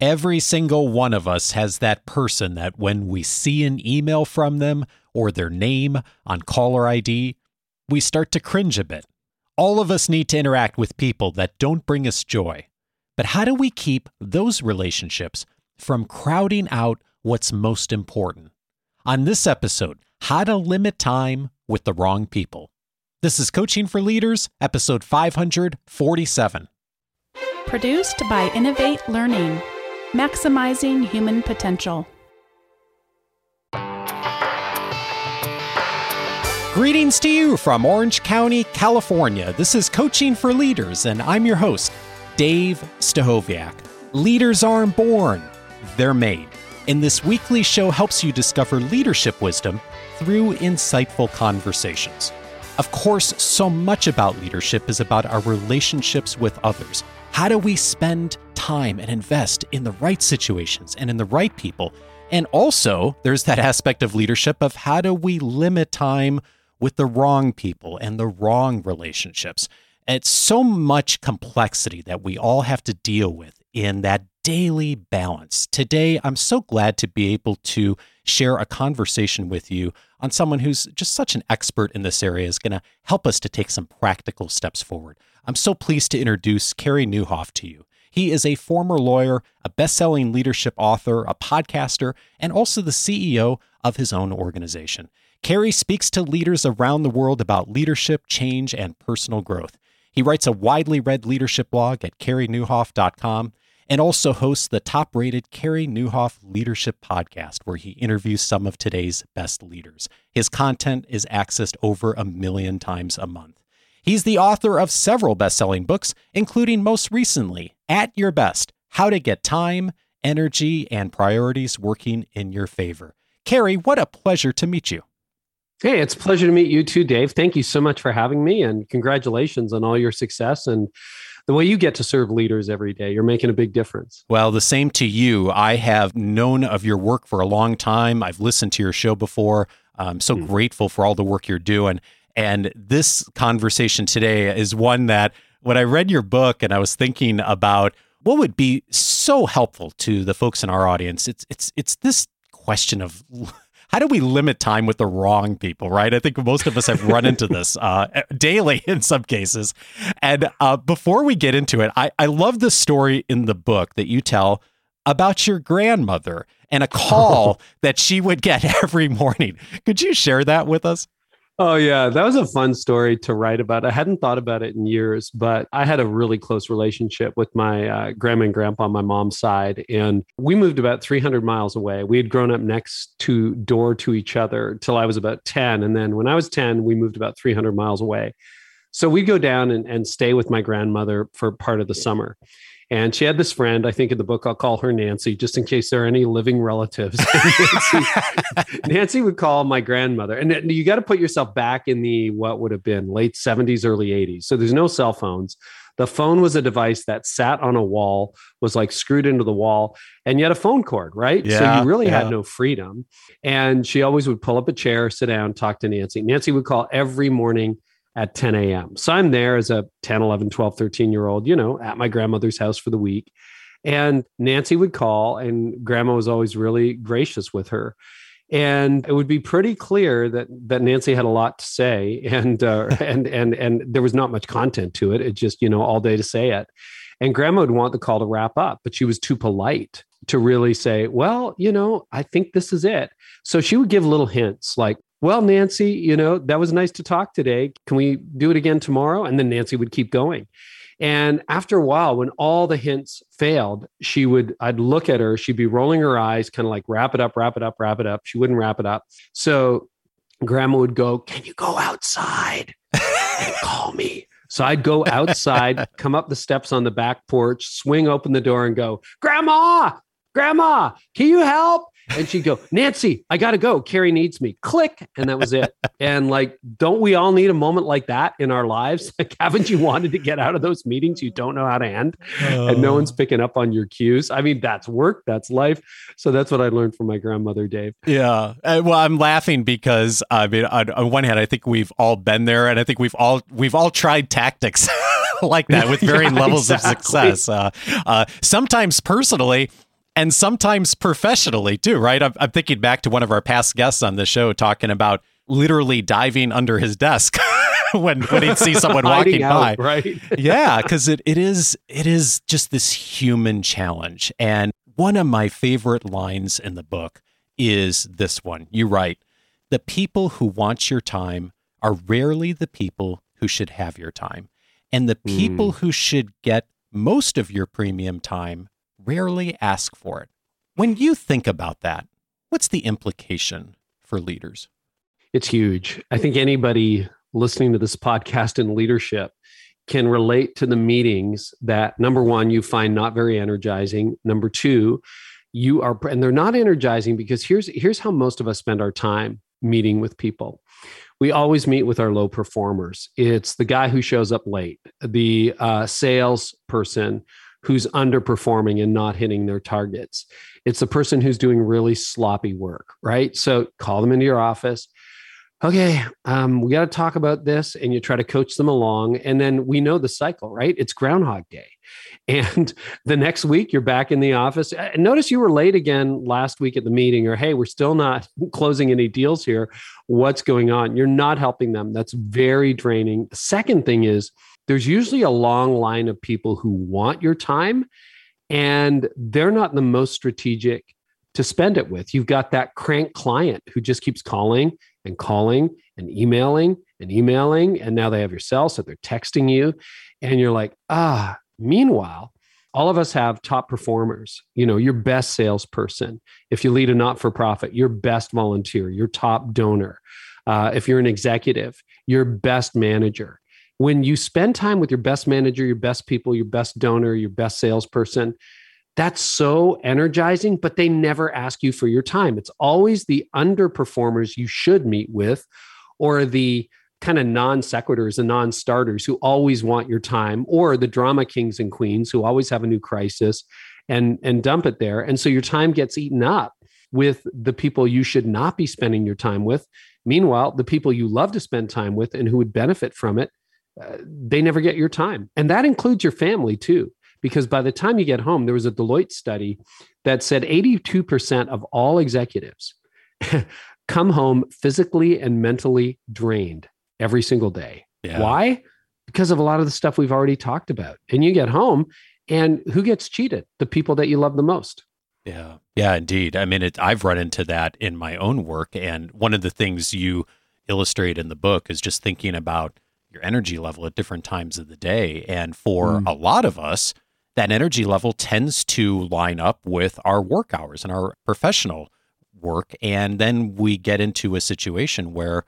Every single one of us has that person that when we see an email from them or their name on caller ID, we start to cringe a bit. All of us need to interact with people that don't bring us joy. But how do we keep those relationships from crowding out what's most important? On this episode, how to limit time with the wrong people. This is Coaching for Leaders, episode 547. Produced by Innovate Learning, maximizing human potential. Greetings to you from Orange County, California. This is Coaching for Leaders, and I'm your host, Dave Stachowiak. Leaders aren't born, they're made. And this weekly show helps you discover leadership wisdom through insightful conversations. Of course, so much about leadership is about our relationships with others. How do we spend time and invest in the right situations and in the right people? And also, there's that aspect of leadership of how do we limit time with the wrong people and the wrong relationships. It's so much complexity that we all have to deal with in that daily balance. Today, I'm so glad to be able to share a conversation with you on someone who's just such an expert in this area is going to help us to take some practical steps forward. I'm so pleased to introduce Carey Nieuwhof to you. He is a former lawyer, a best selling leadership author, a podcaster, and also the CEO of his own organization. Carey speaks to leaders around the world about leadership, change, and personal growth. He writes a widely read leadership blog at careynieuwhof.com and also hosts the top rated Carey Nieuwhof Leadership Podcast, where he interviews some of today's best leaders. His content is accessed over a million times a month. He's the author of several best selling books, including most recently, At Your Best How to Get Time, Energy, and Priorities Working in Your Favor. Carey, what a pleasure to meet you. Hey, it's a pleasure to meet you too, Dave. Thank you so much for having me and congratulations on all your success and the way you get to serve leaders every day. You're making a big difference. Well, the same to you. I have known of your work for a long time. I've listened to your show before. I'm so mm. grateful for all the work you're doing. And this conversation today is one that when I read your book and I was thinking about what would be so helpful to the folks in our audience, it's it's it's this question of how do we limit time with the wrong people, right? I think most of us have run into this uh, daily in some cases. And uh, before we get into it, I, I love the story in the book that you tell about your grandmother and a call that she would get every morning. Could you share that with us? Oh yeah, that was a fun story to write about. I hadn't thought about it in years, but I had a really close relationship with my uh, grandma and grandpa on my mom's side, and we moved about 300 miles away. We had grown up next to door to each other till I was about 10, and then when I was 10, we moved about 300 miles away. So we'd go down and, and stay with my grandmother for part of the summer. And she had this friend, I think in the book, I'll call her Nancy, just in case there are any living relatives. Nancy, Nancy, would call my grandmother. And you got to put yourself back in the what would have been late 70s, early 80s. So there's no cell phones. The phone was a device that sat on a wall, was like screwed into the wall, and you had a phone cord, right? Yeah, so you really yeah. had no freedom. And she always would pull up a chair, sit down, talk to Nancy. Nancy would call every morning at 10 a.m. So I'm there as a 10, 11, 12, 13 year old, you know, at my grandmother's house for the week. And Nancy would call, and grandma was always really gracious with her. And it would be pretty clear that that Nancy had a lot to say, and uh, and and and there was not much content to it. It just you know all day to say it. And grandma would want the call to wrap up, but she was too polite to really say, well, you know, I think this is it. So she would give little hints like, well, Nancy, you know, that was nice to talk today. Can we do it again tomorrow? And then Nancy would keep going. And after a while, when all the hints failed, she would, I'd look at her, she'd be rolling her eyes, kind of like, wrap it up, wrap it up, wrap it up. She wouldn't wrap it up. So grandma would go, Can you go outside and call me? So I'd go outside, come up the steps on the back porch, swing open the door and go, Grandma, Grandma, can you help? And she'd go, Nancy, I got to go. Carey needs me. Click. And that was it. and like, don't we all need a moment like that in our lives? Like, haven't you wanted to get out of those meetings you don't know how to end and no one's oh. picking up on your cues? I mean, that's work, that's life. So that's what I learned from my grandmother, Dave. Yeah. Well, I'm laughing because I mean, on, on one hand, I think we've all been there and I think we've all, we've all tried tactics like that with varying yeah, levels exactly. of success. Uh, uh, sometimes personally, and sometimes professionally too, right? I'm, I'm thinking back to one of our past guests on the show talking about literally diving under his desk when when he'd see someone walking out, by. Right. yeah, because it, it is it is just this human challenge. And one of my favorite lines in the book is this one. You write, the people who want your time are rarely the people who should have your time. And the people mm. who should get most of your premium time rarely ask for it. When you think about that, what's the implication for leaders? It's huge. I think anybody listening to this podcast in leadership can relate to the meetings that number one, you find not very energizing. Number two, you are, and they're not energizing because here's, here's how most of us spend our time meeting with people. We always meet with our low performers. It's the guy who shows up late, the uh, salesperson who's underperforming and not hitting their targets. It's the person who's doing really sloppy work, right? So call them into your office okay, um, we got to talk about this. And you try to coach them along. And then we know the cycle, right? It's Groundhog Day. And the next week you're back in the office. Uh, notice you were late again last week at the meeting, or hey, we're still not closing any deals here. What's going on? You're not helping them. That's very draining. The second thing is there's usually a long line of people who want your time and they're not the most strategic to spend it with. You've got that crank client who just keeps calling and calling and emailing and emailing. And now they have your cell, so they're texting you. And you're like, ah, meanwhile, all of us have top performers, you know, your best salesperson. If you lead a not for profit, your best volunteer, your top donor. Uh, if you're an executive, your best manager. When you spend time with your best manager, your best people, your best donor, your best salesperson, that's so energizing, but they never ask you for your time. It's always the underperformers you should meet with or the kind of non sequiturs and non starters who always want your time or the drama kings and queens who always have a new crisis and and dump it there and so your time gets eaten up with the people you should not be spending your time with meanwhile the people you love to spend time with and who would benefit from it uh, they never get your time and that includes your family too because by the time you get home, there was a Deloitte study that said 82% of all executives come home physically and mentally drained every single day. Yeah. Why? Because of a lot of the stuff we've already talked about. And you get home, and who gets cheated? The people that you love the most. Yeah. Yeah, indeed. I mean, it, I've run into that in my own work. And one of the things you illustrate in the book is just thinking about your energy level at different times of the day. And for mm. a lot of us, that energy level tends to line up with our work hours and our professional work. And then we get into a situation where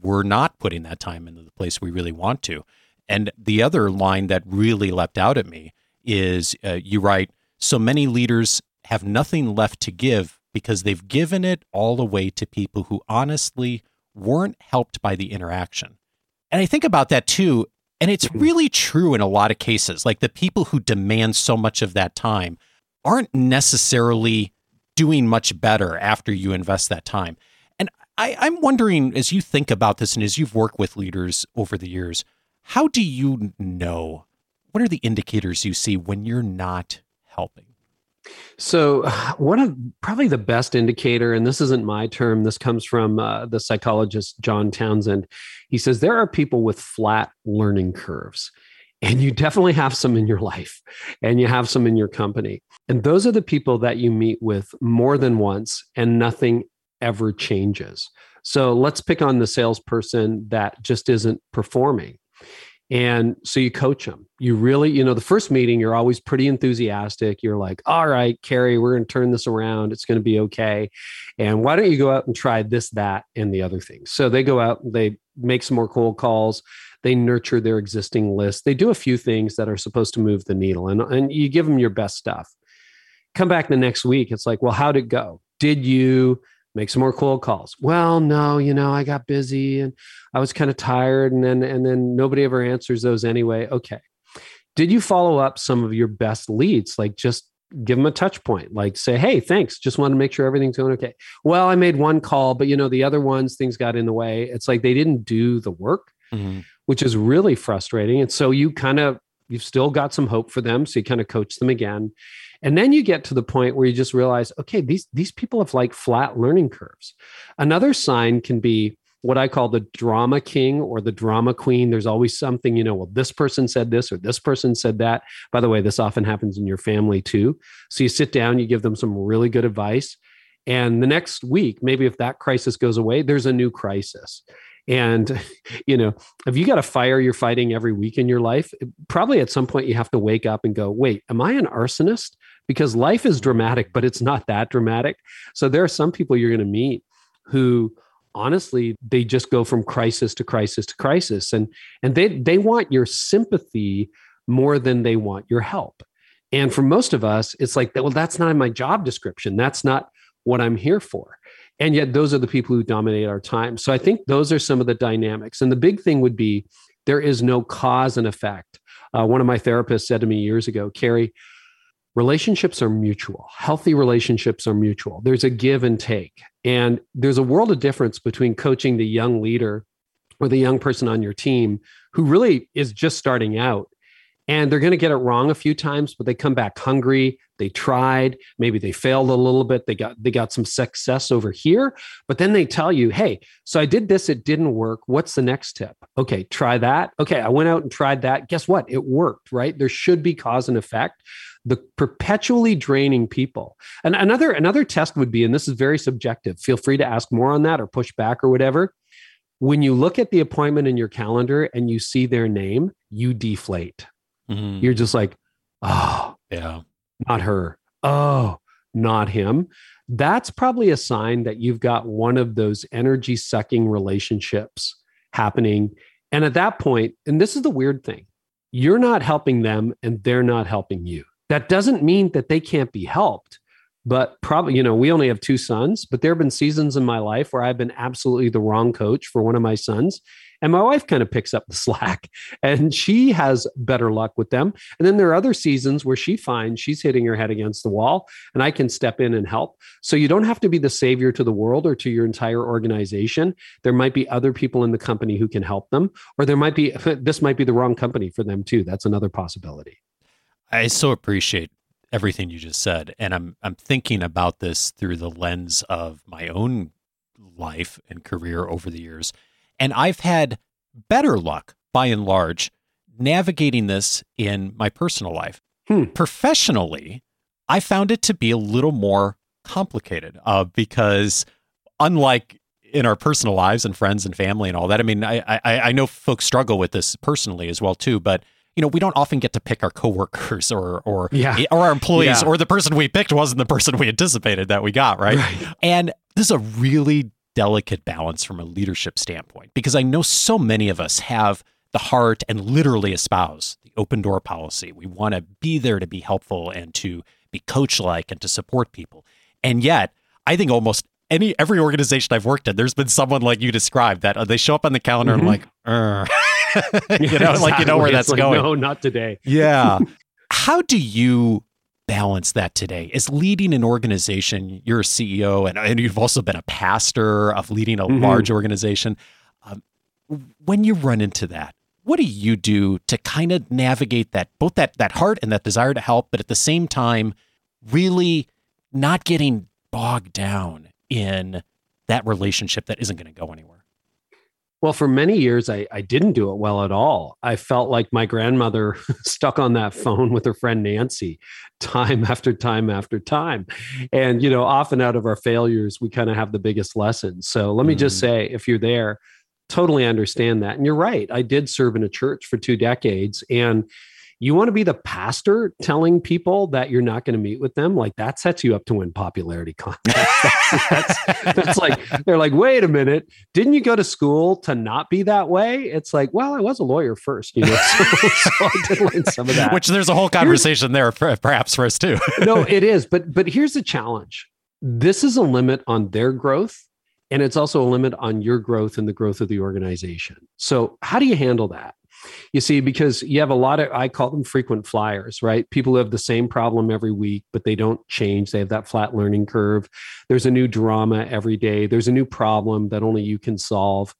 we're not putting that time into the place we really want to. And the other line that really leapt out at me is uh, you write, so many leaders have nothing left to give because they've given it all away to people who honestly weren't helped by the interaction. And I think about that too and it's mm-hmm. really true in a lot of cases. Like the people who demand so much of that time aren't necessarily doing much better after you invest that time. And I, I'm wondering, as you think about this and as you've worked with leaders over the years, how do you know? What are the indicators you see when you're not helping? So, one of probably the best indicator, and this isn't my term, this comes from uh, the psychologist John Townsend. He says there are people with flat learning curves, and you definitely have some in your life, and you have some in your company. And those are the people that you meet with more than once, and nothing ever changes. So, let's pick on the salesperson that just isn't performing. And so you coach them. You really, you know, the first meeting, you're always pretty enthusiastic. You're like, all right, Carey, we're going to turn this around. It's going to be okay. And why don't you go out and try this, that, and the other things? So they go out, they make some more cold calls, they nurture their existing list. They do a few things that are supposed to move the needle, and, and you give them your best stuff. Come back the next week. It's like, well, how'd it go? Did you make some more cold calls. Well, no, you know, I got busy and I was kind of tired and then and then nobody ever answers those anyway. Okay. Did you follow up some of your best leads? Like just give them a touch point, like say, "Hey, thanks. Just want to make sure everything's going okay." Well, I made one call, but you know, the other ones things got in the way. It's like they didn't do the work, mm-hmm. which is really frustrating. And so you kind of you've still got some hope for them, so you kind of coach them again And then you get to the point where you just realize, okay, these, these people have like flat learning curves. Another sign can be what I call the drama king or the drama queen. There's always something, you know, well, this person said this or this person said that. By the way, this often happens in your family too. So you sit down, you give them some really good advice. And the next week, maybe if that crisis goes away, there's a new crisis. And, you know, if you got a fire you're fighting every week in your life, probably at some point you have to wake up and go, wait, am I an arsonist? Because life is dramatic, but it's not that dramatic. So there are some people you're going to meet who honestly they just go from crisis to crisis to crisis and and they they want your sympathy more than they want your help and for most of us it's like well that's not in my job description that's not what i'm here for and yet those are the people who dominate our time. So i think those are some of the dynamics. And the big thing would be there is no cause and effect. Uh, one of my therapists said to me years ago carey relationships are mutual. Healthy relationships are mutual. There's a give and take. And there's a world of difference between coaching the young leader or the young person on your team who really is just starting out and they're going to get it wrong a few times but they come back hungry. They tried. Maybe they failed a little bit. They got they got some success over here. But then they tell you hey so i did this. It didn't work. What's the next tip? Okay try that. Okay i went out and tried that. Guess what? It worked right? There should be cause and effect. The perpetually draining people. And another another test would be, and this is very subjective. Feel free to ask more on that or push back or whatever. When you look at the appointment in your calendar and you see their name, you deflate. Mm-hmm. You're just like, oh, yeah, not her. Oh, not him. That's probably a sign that you've got one of those energy sucking relationships happening. And at that point, and this is the weird thing, you're not helping them and they're not helping you. That doesn't mean that they can't be helped, but probably, you know, we only have two sons, but there have been seasons in my life where I've been absolutely the wrong coach for one of my sons. And my wife kind of picks up the slack and she has better luck with them. And then there are other seasons where she finds she's hitting her head against the wall and I can step in and help. So you don't have to be the savior to the world or to your entire organization. There might be other people in the company who can help them, or there might be, this might be the wrong company for them too. That's another possibility. I so appreciate everything you just said, and I'm I'm thinking about this through the lens of my own life and career over the years, and I've had better luck by and large navigating this in my personal life. Hmm. Professionally, I found it to be a little more complicated uh, because, unlike in our personal lives and friends and family and all that, I mean, I, I I know folks struggle with this personally as well too, but you know, we don't often get to pick our coworkers or or yeah. or our employees yeah. or the person we picked wasn't the person we anticipated that we got, right? right? And this is a really delicate balance from a leadership standpoint because I know so many of us have the heart and literally espouse the open door policy. We want to be there to be helpful and to be coach like and to support people. And yet, I think almost any every organization I've worked in, there's been someone like you described that uh, they show up on the calendar mm-hmm. and I'm like, you know, exactly. like you know where that's like, going. No, not today. yeah. How do you balance that today? Is leading an organization, you're a CEO and, and you've also been a pastor of leading a mm-hmm. large organization. Um, when you run into that, what do you do to kind of navigate that, both that, that heart and that desire to help, but at the same time, really not getting bogged down in that relationship that isn't going to go anywhere? Well, for many years, I, I didn't do it well at all. I felt like my grandmother stuck on that phone with her friend Nancy time after time after time. And, you know, often out of our failures, we kind of have the biggest lessons. So let me mm. just say if you're there, totally understand that. And you're right. I did serve in a church for two decades. And you want to be the pastor telling people that you're not going to meet with them? Like that sets you up to win popularity contests. That's, that's, that's, like they're like wait a minute. Didn't you go to school to not be that way? It's like well i was a lawyer first you know so, so i did learn some of that. Which there's a whole conversation here's, there perhaps for us too. No it is but but here's the challenge. This is a limit on their growth and it's also a limit on your growth and the growth of the organization. So how do you handle that you see, because you have a lot of, I call them frequent flyers, right? People have the same problem every week, but they don't change. They have that flat learning curve. There's a new drama every day, there's a new problem that only you can solve.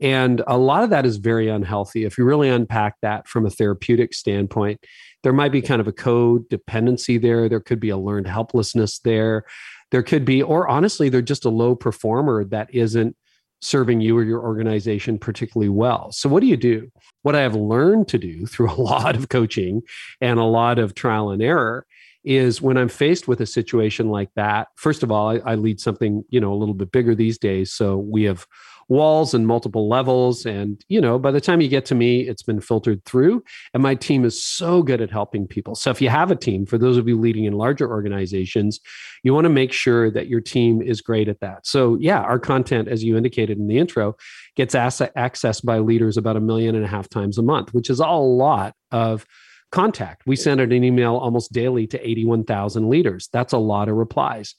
And a lot of that is very unhealthy. If you really unpack that from a therapeutic standpoint, there might be kind of a codependency there. There could be a learned helplessness there. There could be, or honestly, they're just a low performer that isn't serving you or your organization particularly well. So, what do you do? What I have learned to do through a lot of coaching and a lot of trial and error is when I'm faced with a situation like that. First of all, I, I lead something you know a little bit bigger these days, so we have walls and multiple levels. And, you know, by the time you get to me, it's been filtered through. And my team is so good at helping people. So if you have a team, for those of you leading in larger organizations, you want to make sure that your team is great at that. So, yeah, our content, as you indicated in the intro, gets accessed by leaders about a million and a half times a month, which is a lot of contact. We send out an email almost daily to 81,000 leaders. That's a lot of replies.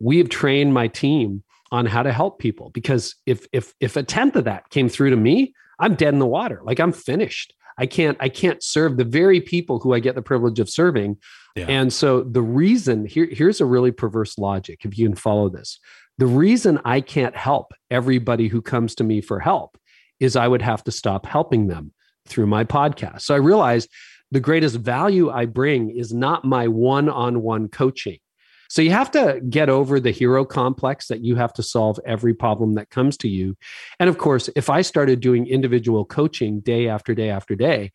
We have trained my team on how to help people. Because if if if a tenth of that came through to me i'm dead in the water. Like i'm finished. I can't i can't serve the very people who i get the privilege of serving. Yeah. and so the reason here here's a really perverse logic if you can follow this. The reason i can't help everybody who comes to me for help is i would have to stop helping them through my podcast. So i realized the greatest value i bring is not my one-on-one coaching so you have to get over the hero complex that you have to solve every problem that comes to you. And of course, if I started doing individual coaching day after day after day,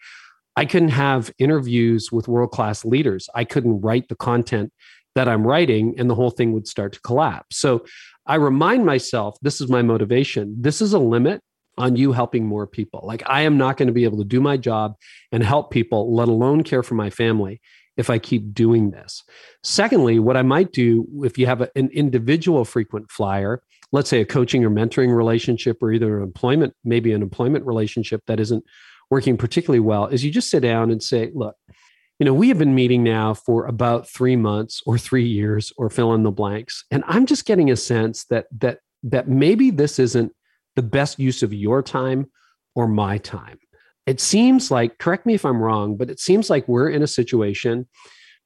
I couldn't have interviews with world class leaders. I couldn't write the content that I'm writing, and the whole thing would start to collapse. So I remind myself this is my motivation. This is a limit on you helping more people. Like I am not going to be able to do my job and help people, let alone care for my family if I keep doing this. Secondly, what I might do if you have a, an individual frequent flyer, let's say a coaching or mentoring relationship or either an employment, maybe an employment relationship that isn't working particularly well, is you just sit down and say, look, you know, we have been meeting now for about three months or three years or fill in the blanks. And I'm just getting a sense that that that maybe this isn't the best use of your time or my time it seems like, correct me if I'm wrong, but it seems like we're in a situation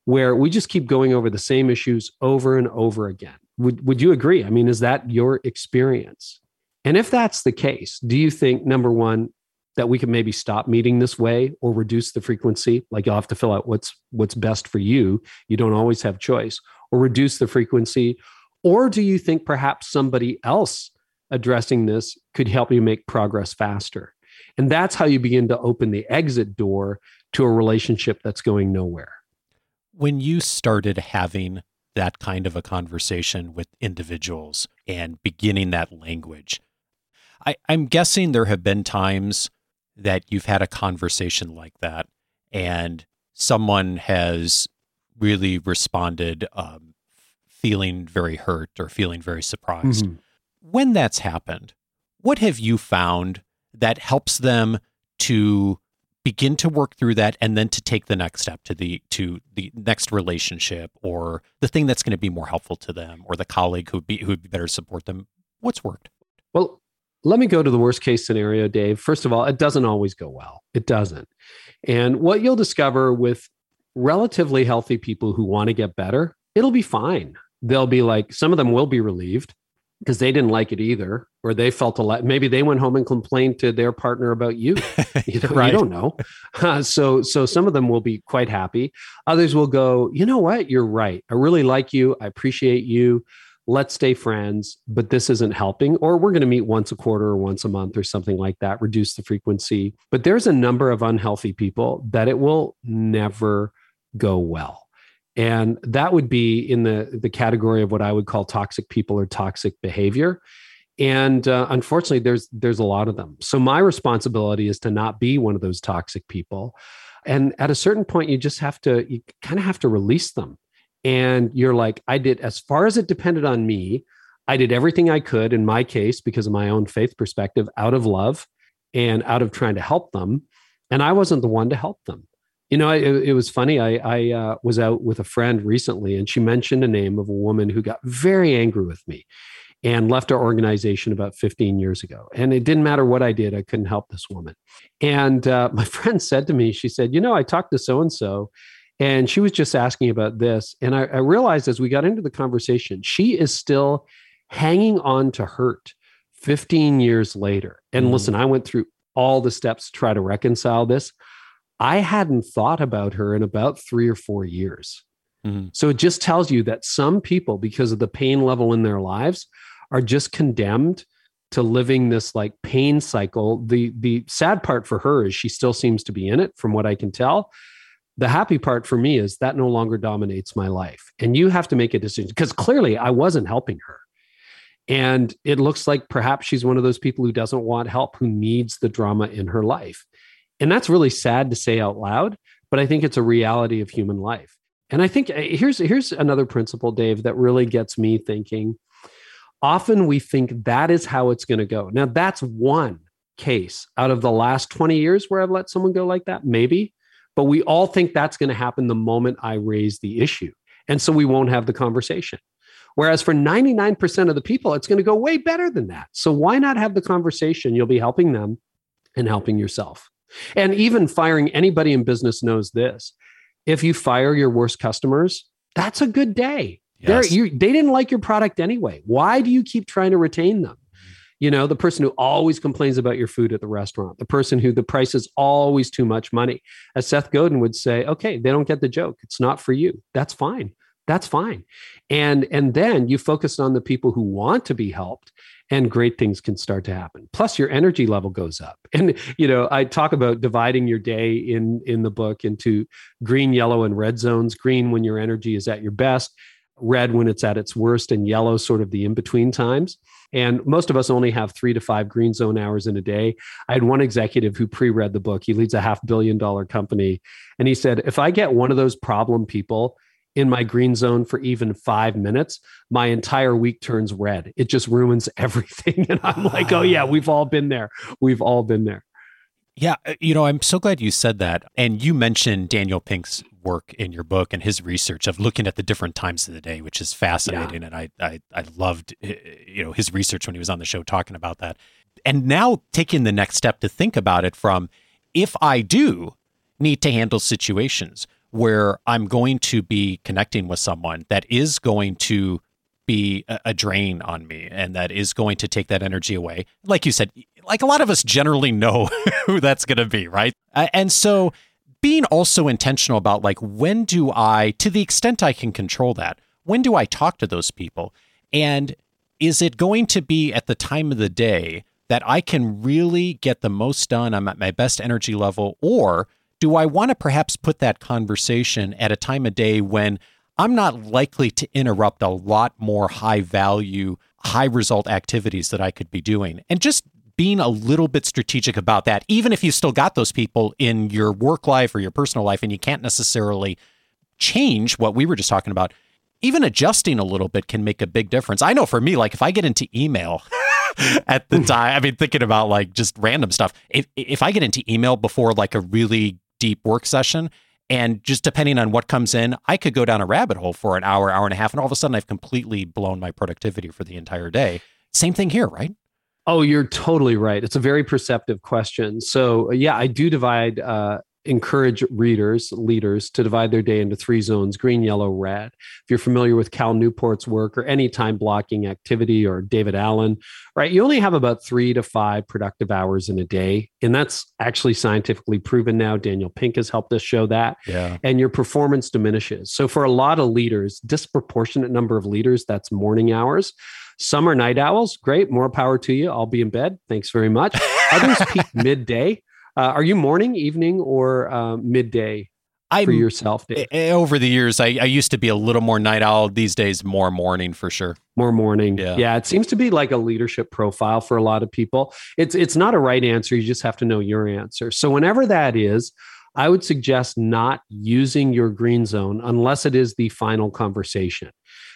where we just keep going over the same issues over and over again. Would, would you agree? I mean, is that your experience? And if that's the case, do you think, number one, that we can maybe stop meeting this way or reduce the frequency? Like you'll have to fill out what's what's best for you. You don't always have choice, or reduce the frequency. Or do you think perhaps somebody else addressing this could help you make progress faster? And that's how you begin to open the exit door to a relationship that's going nowhere. When you started having that kind of a conversation with individuals and beginning that language, I, am guessing there have been times that you've had a conversation like that and someone has really responded um, feeling very hurt or feeling very surprised. Mm-hmm. When that's happened, what have you found that helps them to begin to work through that and then to take the next step to the to the next relationship or the thing that's going to be more helpful to them or the colleague who would be who would be better support them. What's worked? Well let me go to the worst case scenario dave. First of all it doesn't always go well. It doesn't. And what you'll discover with relatively healthy people who want to get better it'll be fine. They'll be like some of them will be relieved because they didn't like it either, or they felt a lot. Maybe they went home and complained to their partner about you. You, know, right. you don't know. Uh, so, so some of them will be quite happy. Others will go, you know what? You're right. I really like you. I appreciate you. Let's stay friends, but this isn't helping. Or we're going to meet once a quarter or once a month or something like that. Reduce the frequency. But there's a number of unhealthy people that it will never go well and that would be in the the category of what i would call toxic people or toxic behavior. And uh, unfortunately there's there's a lot of them. So my responsibility is to not be one of those toxic people. And at a certain point you just have to you kind of have to release them. And you're like i did as far as it depended on me i did everything i could in my case because of my own faith perspective out of love and out of trying to help them. And i wasn't the one to help them you know, it, it was funny. I, I uh, was out with a friend recently, and she mentioned a name of a woman who got very angry with me and left our organization about 15 years ago. And it didn't matter what I did, I couldn't help this woman. And uh, my friend said to me, she said, You know, I talked to so and so, and she was just asking about this. And I, I realized as we got into the conversation, she is still hanging on to hurt 15 years later. And mm. listen, I went through all the steps to try to reconcile this. I hadn't thought about her in about three or four years. Mm-hmm. So it just tells you that some people, because of the pain level in their lives, are just condemned to living this like pain cycle. The the sad part for her is she still seems to be in it, from what I can tell. The happy part for me is that no longer dominates my life. And you have to make a decision because clearly I wasn't helping her. And it looks like perhaps she's one of those people who doesn't want help, who needs the drama in her life. And that's really sad to say out loud, but I think it's a reality of human life. And I think eh, here's here's another principle, Dave, that really gets me thinking. Often we think that is how it's going to go. Now that's one case out of the last 20 years where I've let someone go like that, maybe. But we all think that's going to happen the moment I raise the issue. And so we won't have the conversation. Whereas for 99% of the people, it's going to go way better than that. So why not have the conversation? You'll be helping them and helping yourself. And even firing anybody in business knows this. If you fire your worst customers, that's a good day. Yes. You, they didn't like your product anyway. Why do you keep trying to retain them? Mm-hmm. You know, the person who always complains about your food at the restaurant, the person who the price is always too much money. As Seth Godin would say, okay, they don't get the joke. It's not for you. That's fine. That's fine. And and then you focus on the people who want to be helped and great things can start to happen plus your energy level goes up and you know i talk about dividing your day in in the book into green yellow and red zones green when your energy is at your best red when it's at its worst and yellow sort of the in between times and most of us only have three to five green zone hours in a day. I had one executive who pre read the book. He leads a half billion dollar company. And he said, if I get one of those problem people in my green zone for even five minutes, my entire week turns red. It just ruins everything. And I'm like, oh, yeah, we've all been there. We've all been there. Yeah. Uh, you know, I'm so glad you said that. And you mentioned Daniel Pink's work in your book and his research of looking at the different times of the day, which is fascinating. Yeah. And I, I, I loved, uh, you know, his research when he was on the show talking about that. And now taking the next step to think about it from if I do need to handle situations, where I'm going to be connecting with someone that is going to be a, drain on me and that is going to take that energy away. Like you said, like a lot of us generally know who that's going to be, right? And so being also intentional about like when do I to the extent I can control that, when do I talk to those people? And is it going to be at the time of the day that I can really get the most done? I'm at my best energy level or do I want to perhaps put that conversation at a time of day when I'm not likely to interrupt a lot more high value, high result activities that I could be doing? And just being a little bit strategic about that, even if you still got those people in your work life or your personal life and you can't necessarily change what we were just talking about, even adjusting a little bit can make a big difference. I know for me, like if I get into email, at the time. I mean, thinking about like just random stuff. If if I get into email before like a really deep work session. And just depending on what comes in, I could go down a rabbit hole for an hour, hour and a half, and all of a sudden I've completely blown my productivity for the entire day. Same thing here, right? Oh, you're totally right. It's a very perceptive question. So, yeah, I do divide uh, encourage readers, leaders to divide their day into three zones green, yellow, red. If you're familiar with Cal Newport's work or any time blocking activity or David Allen, right, you only have about three to five productive hours in a day. And that's actually scientifically proven now. Daniel Pink has helped us show that. Yeah. And your performance diminishes. So for a lot of leaders, disproportionate number of leaders, that's morning hours. Some are night owls. Great. More power to you. I'll be in bed. Thanks very much. Others peak midday. Uh, are you morning, evening, or uh, midday I, for yourself? Dave? Over the years, I, I, used to be a little more night owl. These days, more morning for sure. More morning. Yeah. yeah, it seems to be like a leadership profile for a lot of people. It's it's not a right answer. You just have to know your answer. So whenever that is. I would suggest not using your green zone unless it is the final conversation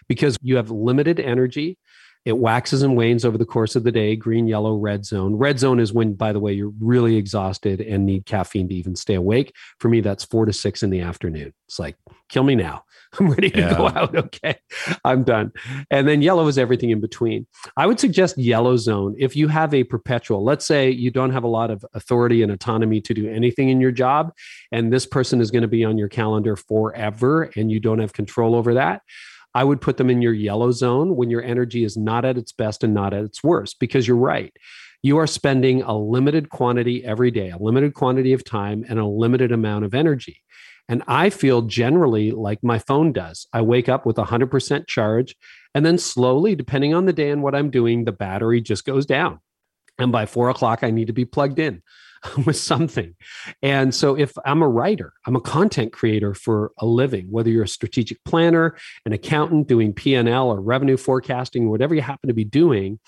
because you have limited energy. It waxes and wanes over the course of the day green, yellow, red zone. Red zone is when, by the way, you're really exhausted and need caffeine to even stay awake. For me, that's four to six in the afternoon. It's like, kill me now. I'm ready to yeah. go out. Okay. I'm done. And then yellow is everything in between. I would suggest yellow zone if you have a perpetual, let's say you don't have a lot of authority and autonomy to do anything in your job, and this person is going to be on your calendar forever and you don't have control over that. I would put them in your yellow zone when your energy is not at its best and not at its worst, because you're right. You are spending a limited quantity every day, a limited quantity of time, and a limited amount of energy. And I feel generally like my phone does. I wake up with 100% charge, and then slowly, depending on the day and what I'm doing, the battery just goes down. And by four o'clock, I need to be plugged in. with something. And so if I'm a writer, I'm a content creator for a living, whether you're a strategic planner, an accountant doing P&L or revenue forecasting, whatever you happen to be doing,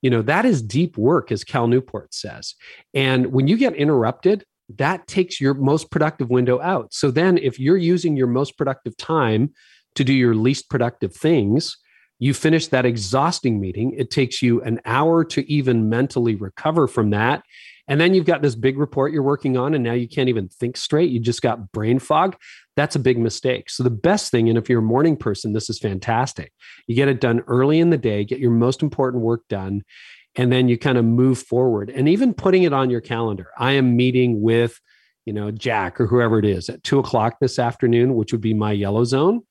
you know, that is deep work as Cal Newport says. And when you get interrupted, that takes your most productive window out. So then if you're using your most productive time to do your least productive things, you finish that exhausting meeting. It takes you an hour to even mentally recover from that. And then you've got this big report you're working on, and now you can't even think straight. You just got brain fog. That's a big mistake. So, the best thing, and if you're a morning person, this is fantastic. You get it done early in the day, get your most important work done, and then you kind of move forward. And even putting it on your calendar. I am meeting with, you know, Jack or whoever it is at two o'clock this afternoon, which would be my yellow zone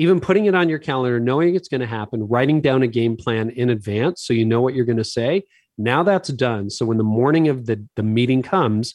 even putting it on your calendar, knowing it's going to happen, writing down a game plan in advance so you know what you're going to say, now that's done. So when the morning of the, the meeting comes,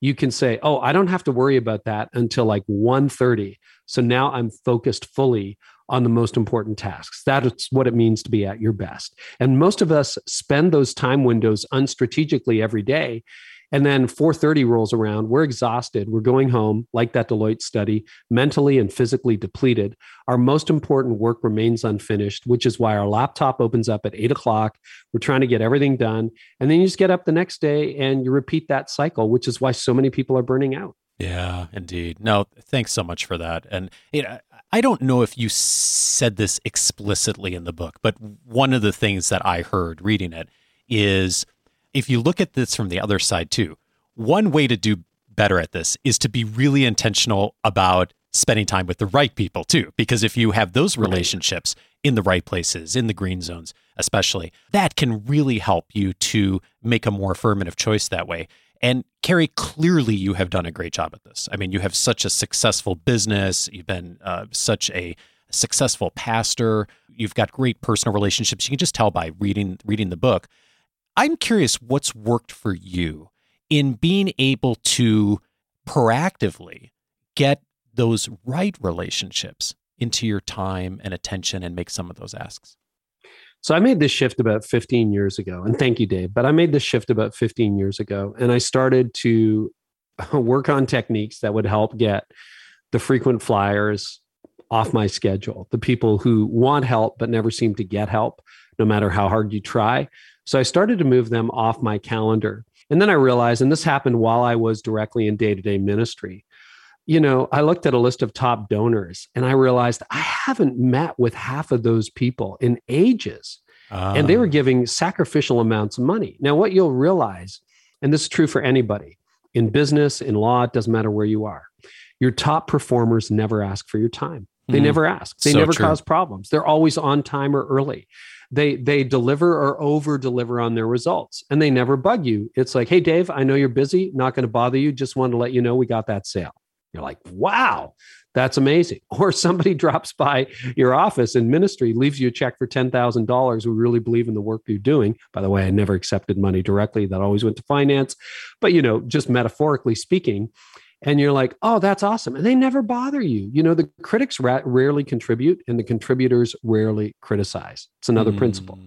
you can say, "Oh, I don't have to worry about that until like 1:30." So now I'm focused fully on the most important tasks. That's what it means to be at your best. And most of us spend those time windows unstrategically every day and then 4:30 rolls around, we're exhausted, we're going home, like that Deloitte study, mentally and physically depleted. Our most important work remains unfinished, which is why our laptop opens up at eight o'clock. We're trying to get everything done, and then you just get up the next day and you repeat that cycle, which is why so many people are burning out. Yeah, indeed. No, thanks so much for that. And you know, I don't know if you said this explicitly in the book, but one of the things that I heard reading it is if you look at this from the other side too, one way to do better at this is to be really intentional about spending time with the right people too. Because if you have those relationships in the right places, in the green zones, especially, that can really help you to make a more affirmative choice that way. And Carey, clearly you have done a great job at this. I mean, you have such a successful business. You've been uh, such a successful pastor. You've got great personal relationships. You can just tell by reading reading the book. I'm curious what's worked for you in being able to proactively get those right relationships into your time and attention and make some of those asks. So I made this shift about 15 years ago. And thank you, Dave. But I made this shift about 15 years ago. And I started to work on techniques that would help get the frequent flyers off my schedule, the people who want help but never seem to get help, no matter how hard you try. So I started to move them off my calendar. And then I realized, and this happened while I was directly in day to day ministry. You know, I looked at a list of top donors and I realized I haven't met with half of those people in ages. And they were ah. giving sacrificial amounts of money. Now, what you'll realize, and this is true for anybody in business, in law, it doesn't matter where you are, your top performers never ask for your time. They mm. never ask. They so never true. cause problems. They're always on time or early. They they deliver or over deliver on their results and they never bug you. It's like hey dave i know you're busy. Not going to bother you. Just wanted to let you know we got that sale. You're like wow that's amazing. Or somebody drops by your office in ministry leaves you a check for $10000 we really believe in the work you're doing. By the way i never accepted money directly. That always went to finance. But you know just metaphorically speaking and you're like, oh, that's awesome. And they never bother you. You know, the critics ra- rarely contribute and the contributors rarely criticize. It's another mm. principle.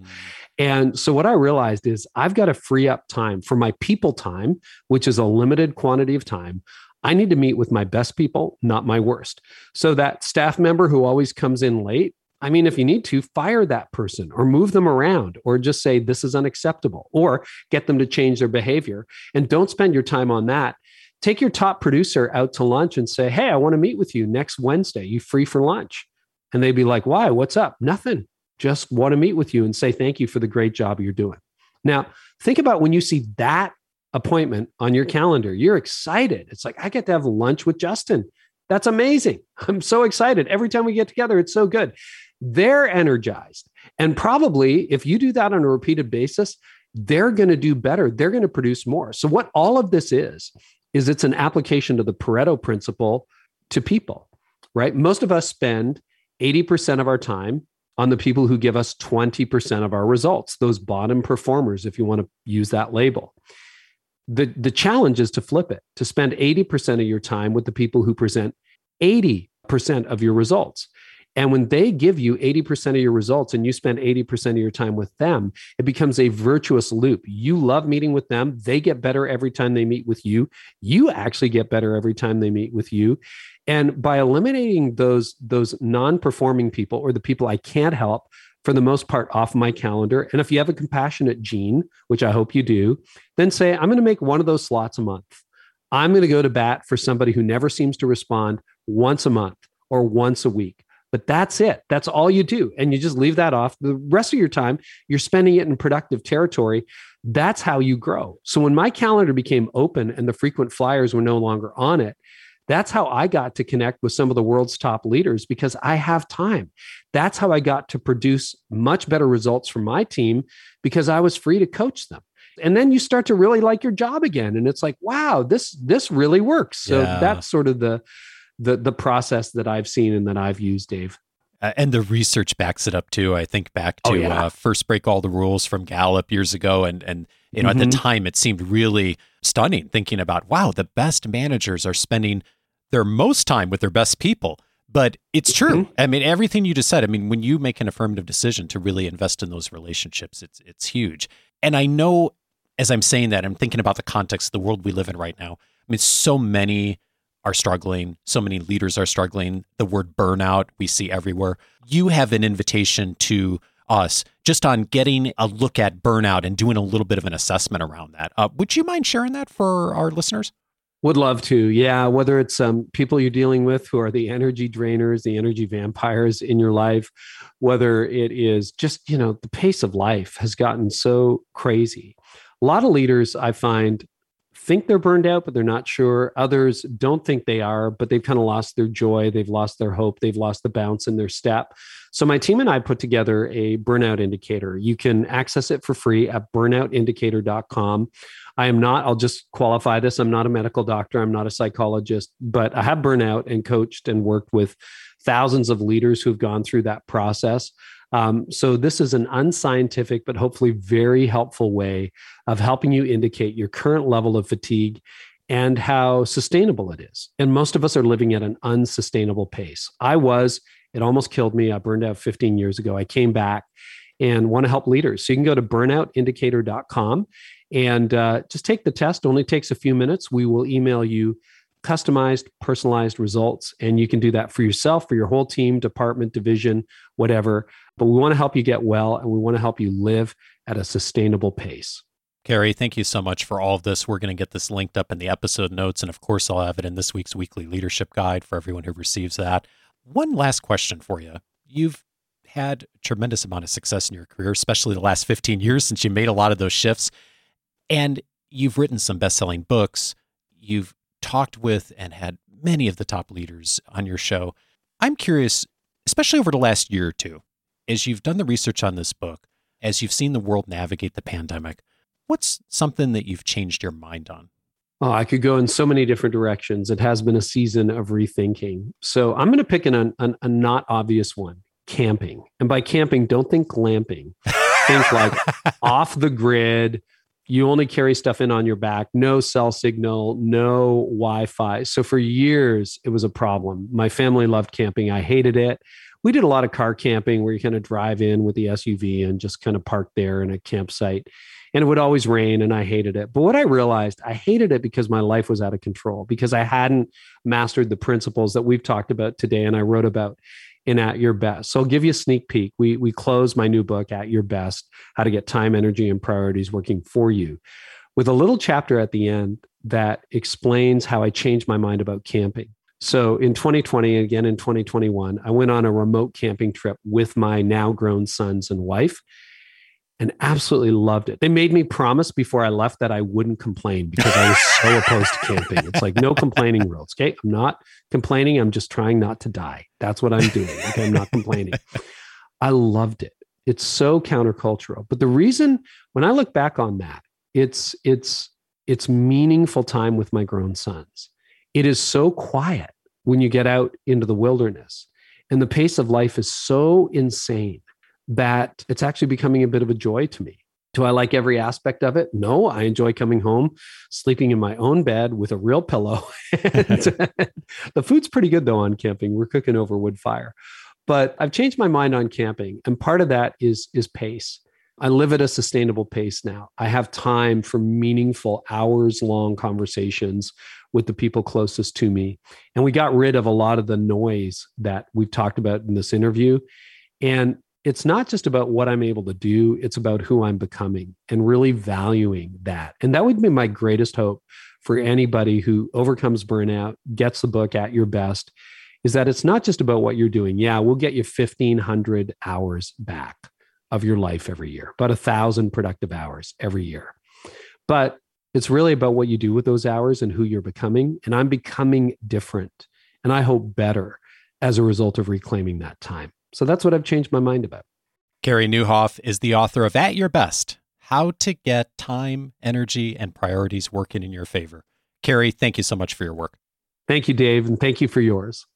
And so what I realized is I've got to free up time for my people time, which is a limited quantity of time. I need to meet with my best people, not my worst. So that staff member who always comes in late, I mean, if you need to, fire that person or move them around or just say, this is unacceptable or get them to change their behavior. And don't spend your time on that take your top producer out to lunch and say, Hey, I want to meet with you next Wednesday. You free for lunch? And they'd be like, Why? What's up? Nothing. Just want to meet with you and say thank you for the great job you're doing. Now, think about when you see that appointment on your calendar, you're excited. It's like, I get to have lunch with Justin. That's amazing. I'm so excited. Every time we get together, it's so good. They're energized. And probably if you do that on a repeated basis, they're going to do better. They're going to produce more. So, what all of this is, is it's an application of the Pareto principle to people, right? Most of us spend 80% of our time on the people who give us 20% of our results, those bottom performers, if you want to use that label. The, the challenge is to flip it, to spend 80% of your time with the people who present 80% of your results. And when they give you 80% of your results and you spend 80% of your time with them, it becomes a virtuous loop. You love meeting with them. They get better every time they meet with you. You actually get better every time they meet with you. And by eliminating those, those non-performing people or the people I can't help, for the most part off my calendar. And if you have a compassionate gene, which I hope you do, then say, I'm going to make one of those slots a month. I'm going to go to bat for somebody who never seems to respond once a month or once a week. But that's it. That's all you do. And you just leave that off. The rest of your time, you're spending it in productive territory. That's how you grow. So when my calendar became open and the frequent flyers were no longer on it, that's how I got to connect with some of the world's top leaders because I have time. That's how I got to produce much better results for my team because I was free to coach them. And then you start to really like your job again and it's like, wow, this this really works. So yeah. that's sort of the the the process that I've seen and that I've used, Dave. Uh, and the research backs it up too. I think back oh, to oh, yeah. uh, first break all the rules from Gallup years ago, and and you know mm-hmm. at the mm-hmm. time it seemed really stunning. Thinking about wow, the best managers are spending their most time with their best people. But it's true. Mm-hmm. I mean, everything you just said. I mean, when you make an affirmative decision to really invest in those relationships, it's it's huge. And I know, as I'm saying that, I'm thinking about the context of the world we live in right now. I mean, so many are struggling. So many leaders are struggling. The word burnout we see everywhere. You have an invitation to us just on getting a look at burnout and doing a little bit of an assessment around that. Uh, would you mind sharing that for our listeners? Would love to. Yeah. Whether it's um, people you're dealing with who are the energy drainers, the energy vampires in your life, whether it is just, you know, the pace of life has gotten so crazy. A lot of leaders I find think they're burned out, but they're not sure. Others don't think they are, but they've kind of lost their joy. They've lost their hope. They've lost the bounce in their step. So, my team and I put together a burnout indicator. You can access it for free at burnoutindicator.com. I am not, I'll just qualify this. I'm not a medical doctor. I'm not a psychologist, but I have burnout and coached and worked with thousands of leaders who've gone through that process. Um, so, this is an unscientific, but hopefully very helpful way of helping you indicate your current level of fatigue and how sustainable it is. And most of us are living at an unsustainable pace. I was, it almost killed me. I burned out 15 years ago. I came back and want to help leaders. So, you can go to burnoutindicator.com and uh, just take the test. It only takes a few minutes. We will email you customized, personalized results. And you can do that for yourself, for your whole team, department, division, whatever. But we want to help you get well and we want to help you live at a sustainable pace. Carey, thank you so much for all of this. We're going to get this linked up in the episode notes. And of course, I'll have it in this week's weekly leadership guide for everyone who receives that. One last question for you. You've had a tremendous amount of success in your career, especially the last 15 years since you made a lot of those shifts. And you've written some best selling books. You've talked with and had many of the top leaders on your show. I'm curious, especially over the last year or two, as you've done the research on this book, as you've seen the world navigate the pandemic, what's something that you've changed your mind on? Oh, I could go in so many different directions. It has been a season of rethinking. So I'm going to pick an, an, a not obvious one camping. And by camping, don't think glamping. think like off the grid, you only carry stuff in on your back, no cell signal, no Wi Fi. So for years, it was a problem. My family loved camping. I hated it. We did a lot of car camping where you kind of drive in with the SUV and just kind of park there in a campsite. And it would always rain and I hated it. But what I realized, I hated it because my life was out of control, because I hadn't mastered the principles that we've talked about today and I wrote about in At Your Best. So I'll give you a sneak peek. We we close my new book, At Your Best: How to Get Time, Energy, and Priorities Working for You, with a little chapter at the end that explains how I changed my mind about camping. So in 2020, again in 2021, I went on a remote camping trip with my now grown sons and wife and absolutely loved it. They made me promise before I left that I wouldn't complain because I was so opposed to camping. It's like no complaining rules. Okay. I'm not complaining. I'm just trying not to die. That's what I'm doing. Okay. I'm not complaining. I loved it. It's so countercultural. But the reason when I look back on that, it's it's it's meaningful time with my grown sons. It is so quiet when you get out into the wilderness. And the pace of life is so insane that it's actually becoming a bit of a joy to me. Do I like every aspect of it? No, I enjoy coming home, sleeping in my own bed with a real pillow. the food's pretty good though on camping. We're cooking over wood fire. But I've changed my mind on camping, and part of that is is pace. I live at a sustainable pace now. I have time for meaningful hours long conversations with the people closest to me. And we got rid of a lot of the noise that we've talked about in this interview. And it's not just about what I'm able to do, it's about who I'm becoming and really valuing that. And that would be my greatest hope for anybody who overcomes burnout, gets the book at your best, is that it's not just about what you're doing. Yeah, we'll get you 1,500 hours back of your life every year, about a thousand productive hours every year. But it's really about what you do with those hours and who you're becoming. And I'm becoming different and I hope better as a result of reclaiming that time. So that's what I've changed my mind about. Carey Nieuwhof is the author of At Your Best How to Get Time, Energy, and Priorities Working in Your Favor. Carey, thank you so much for your work. Thank you, Dave, and thank you for yours.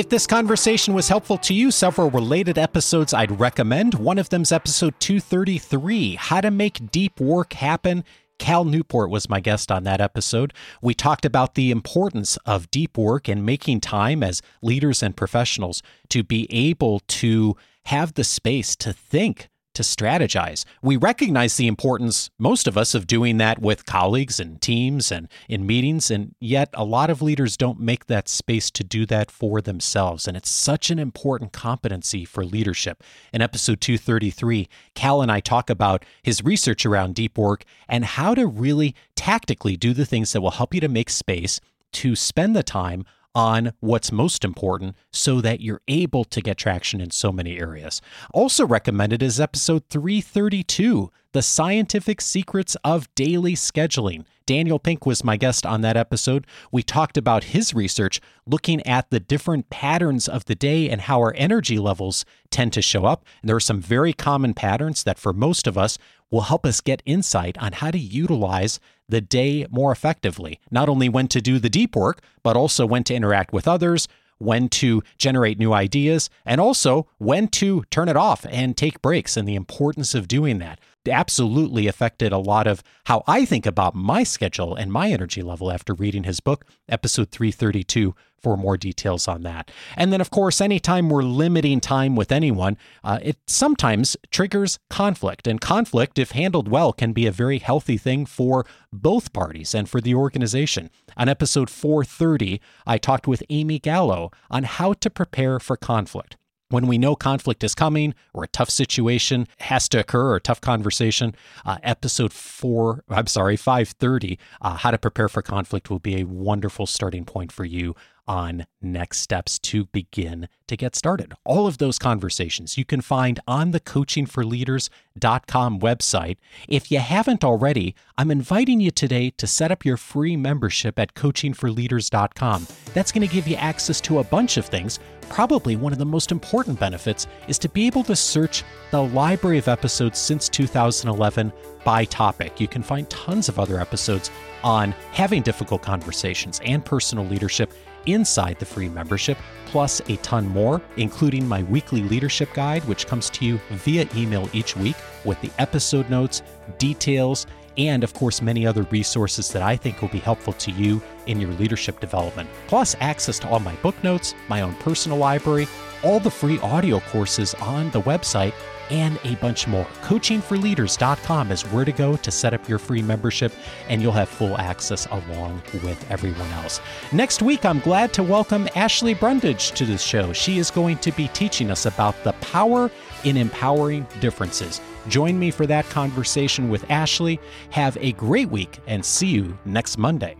If this conversation was helpful to you, several related episodes I'd recommend. One of them's episode 233 How to Make Deep Work Happen. Cal Newport was my guest on that episode. We talked about the importance of deep work and making time as leaders and professionals to be able to have the space to think to strategize. We recognize the importance, most of us, of doing that with colleagues and teams and in meetings, and yet a lot of leaders don't make that space to do that for themselves. And it's such an important competency for leadership. In episode 233, Cal and I talk about his research around deep work and how to really tactically do the things that will help you to make space to spend the time on what's most important so that you're able to get traction in so many areas. Also recommended is episode 332 The Scientific Secrets of Daily Scheduling. Daniel Pink was my guest on that episode. We talked about his research looking at the different patterns of the day and how our energy levels tend to show up. And there are some very common patterns that, for most of us, will help us get insight on how to utilize the day more effectively. Not only when to do the deep work, but also when to interact with others, when to generate new ideas, and also when to turn it off and take breaks and the importance of doing that. Absolutely affected a lot of how I think about my schedule and my energy level after reading his book, episode 332 for more details on that. And then, of course, anytime we're limiting time with anyone, uh, it sometimes triggers conflict. And conflict, if handled well, can be a very healthy thing for both parties and for the organization. On episode 430, I talked with Amy Gallo on how to prepare for conflict when we know conflict is coming or a tough situation has to occur or a tough conversation uh, episode 4 i'm sorry 530 uh, how to prepare for conflict will be a wonderful starting point for you on next steps to begin to get started. All of those conversations you can find on the coachingforleaders.com website. If you haven't already, I'm inviting you today to set up your free membership at coachingforleaders.com. That's going to give you access to a bunch of things. Probably one of the most important benefits is to be able to search the library of episodes since 2011 by topic. You can find tons of other episodes on having difficult conversations and personal leadership inside the free membership, plus a ton more, including my weekly leadership guide, which comes to you via email each week with the episode notes, details, and of course, many other resources that I think will be helpful to you in your leadership development. Plus, access to all my book notes, my own personal library, all the free audio courses on the website, and a bunch more. Coachingforleaders.com is where to go to set up your free membership, and you'll have full access along with everyone else. Next week, I'm glad to welcome Ashley Brundage to the show. She is going to be teaching us about the power in empowering differences. Join me for that conversation with Ashley. Have a great week and see you next Monday.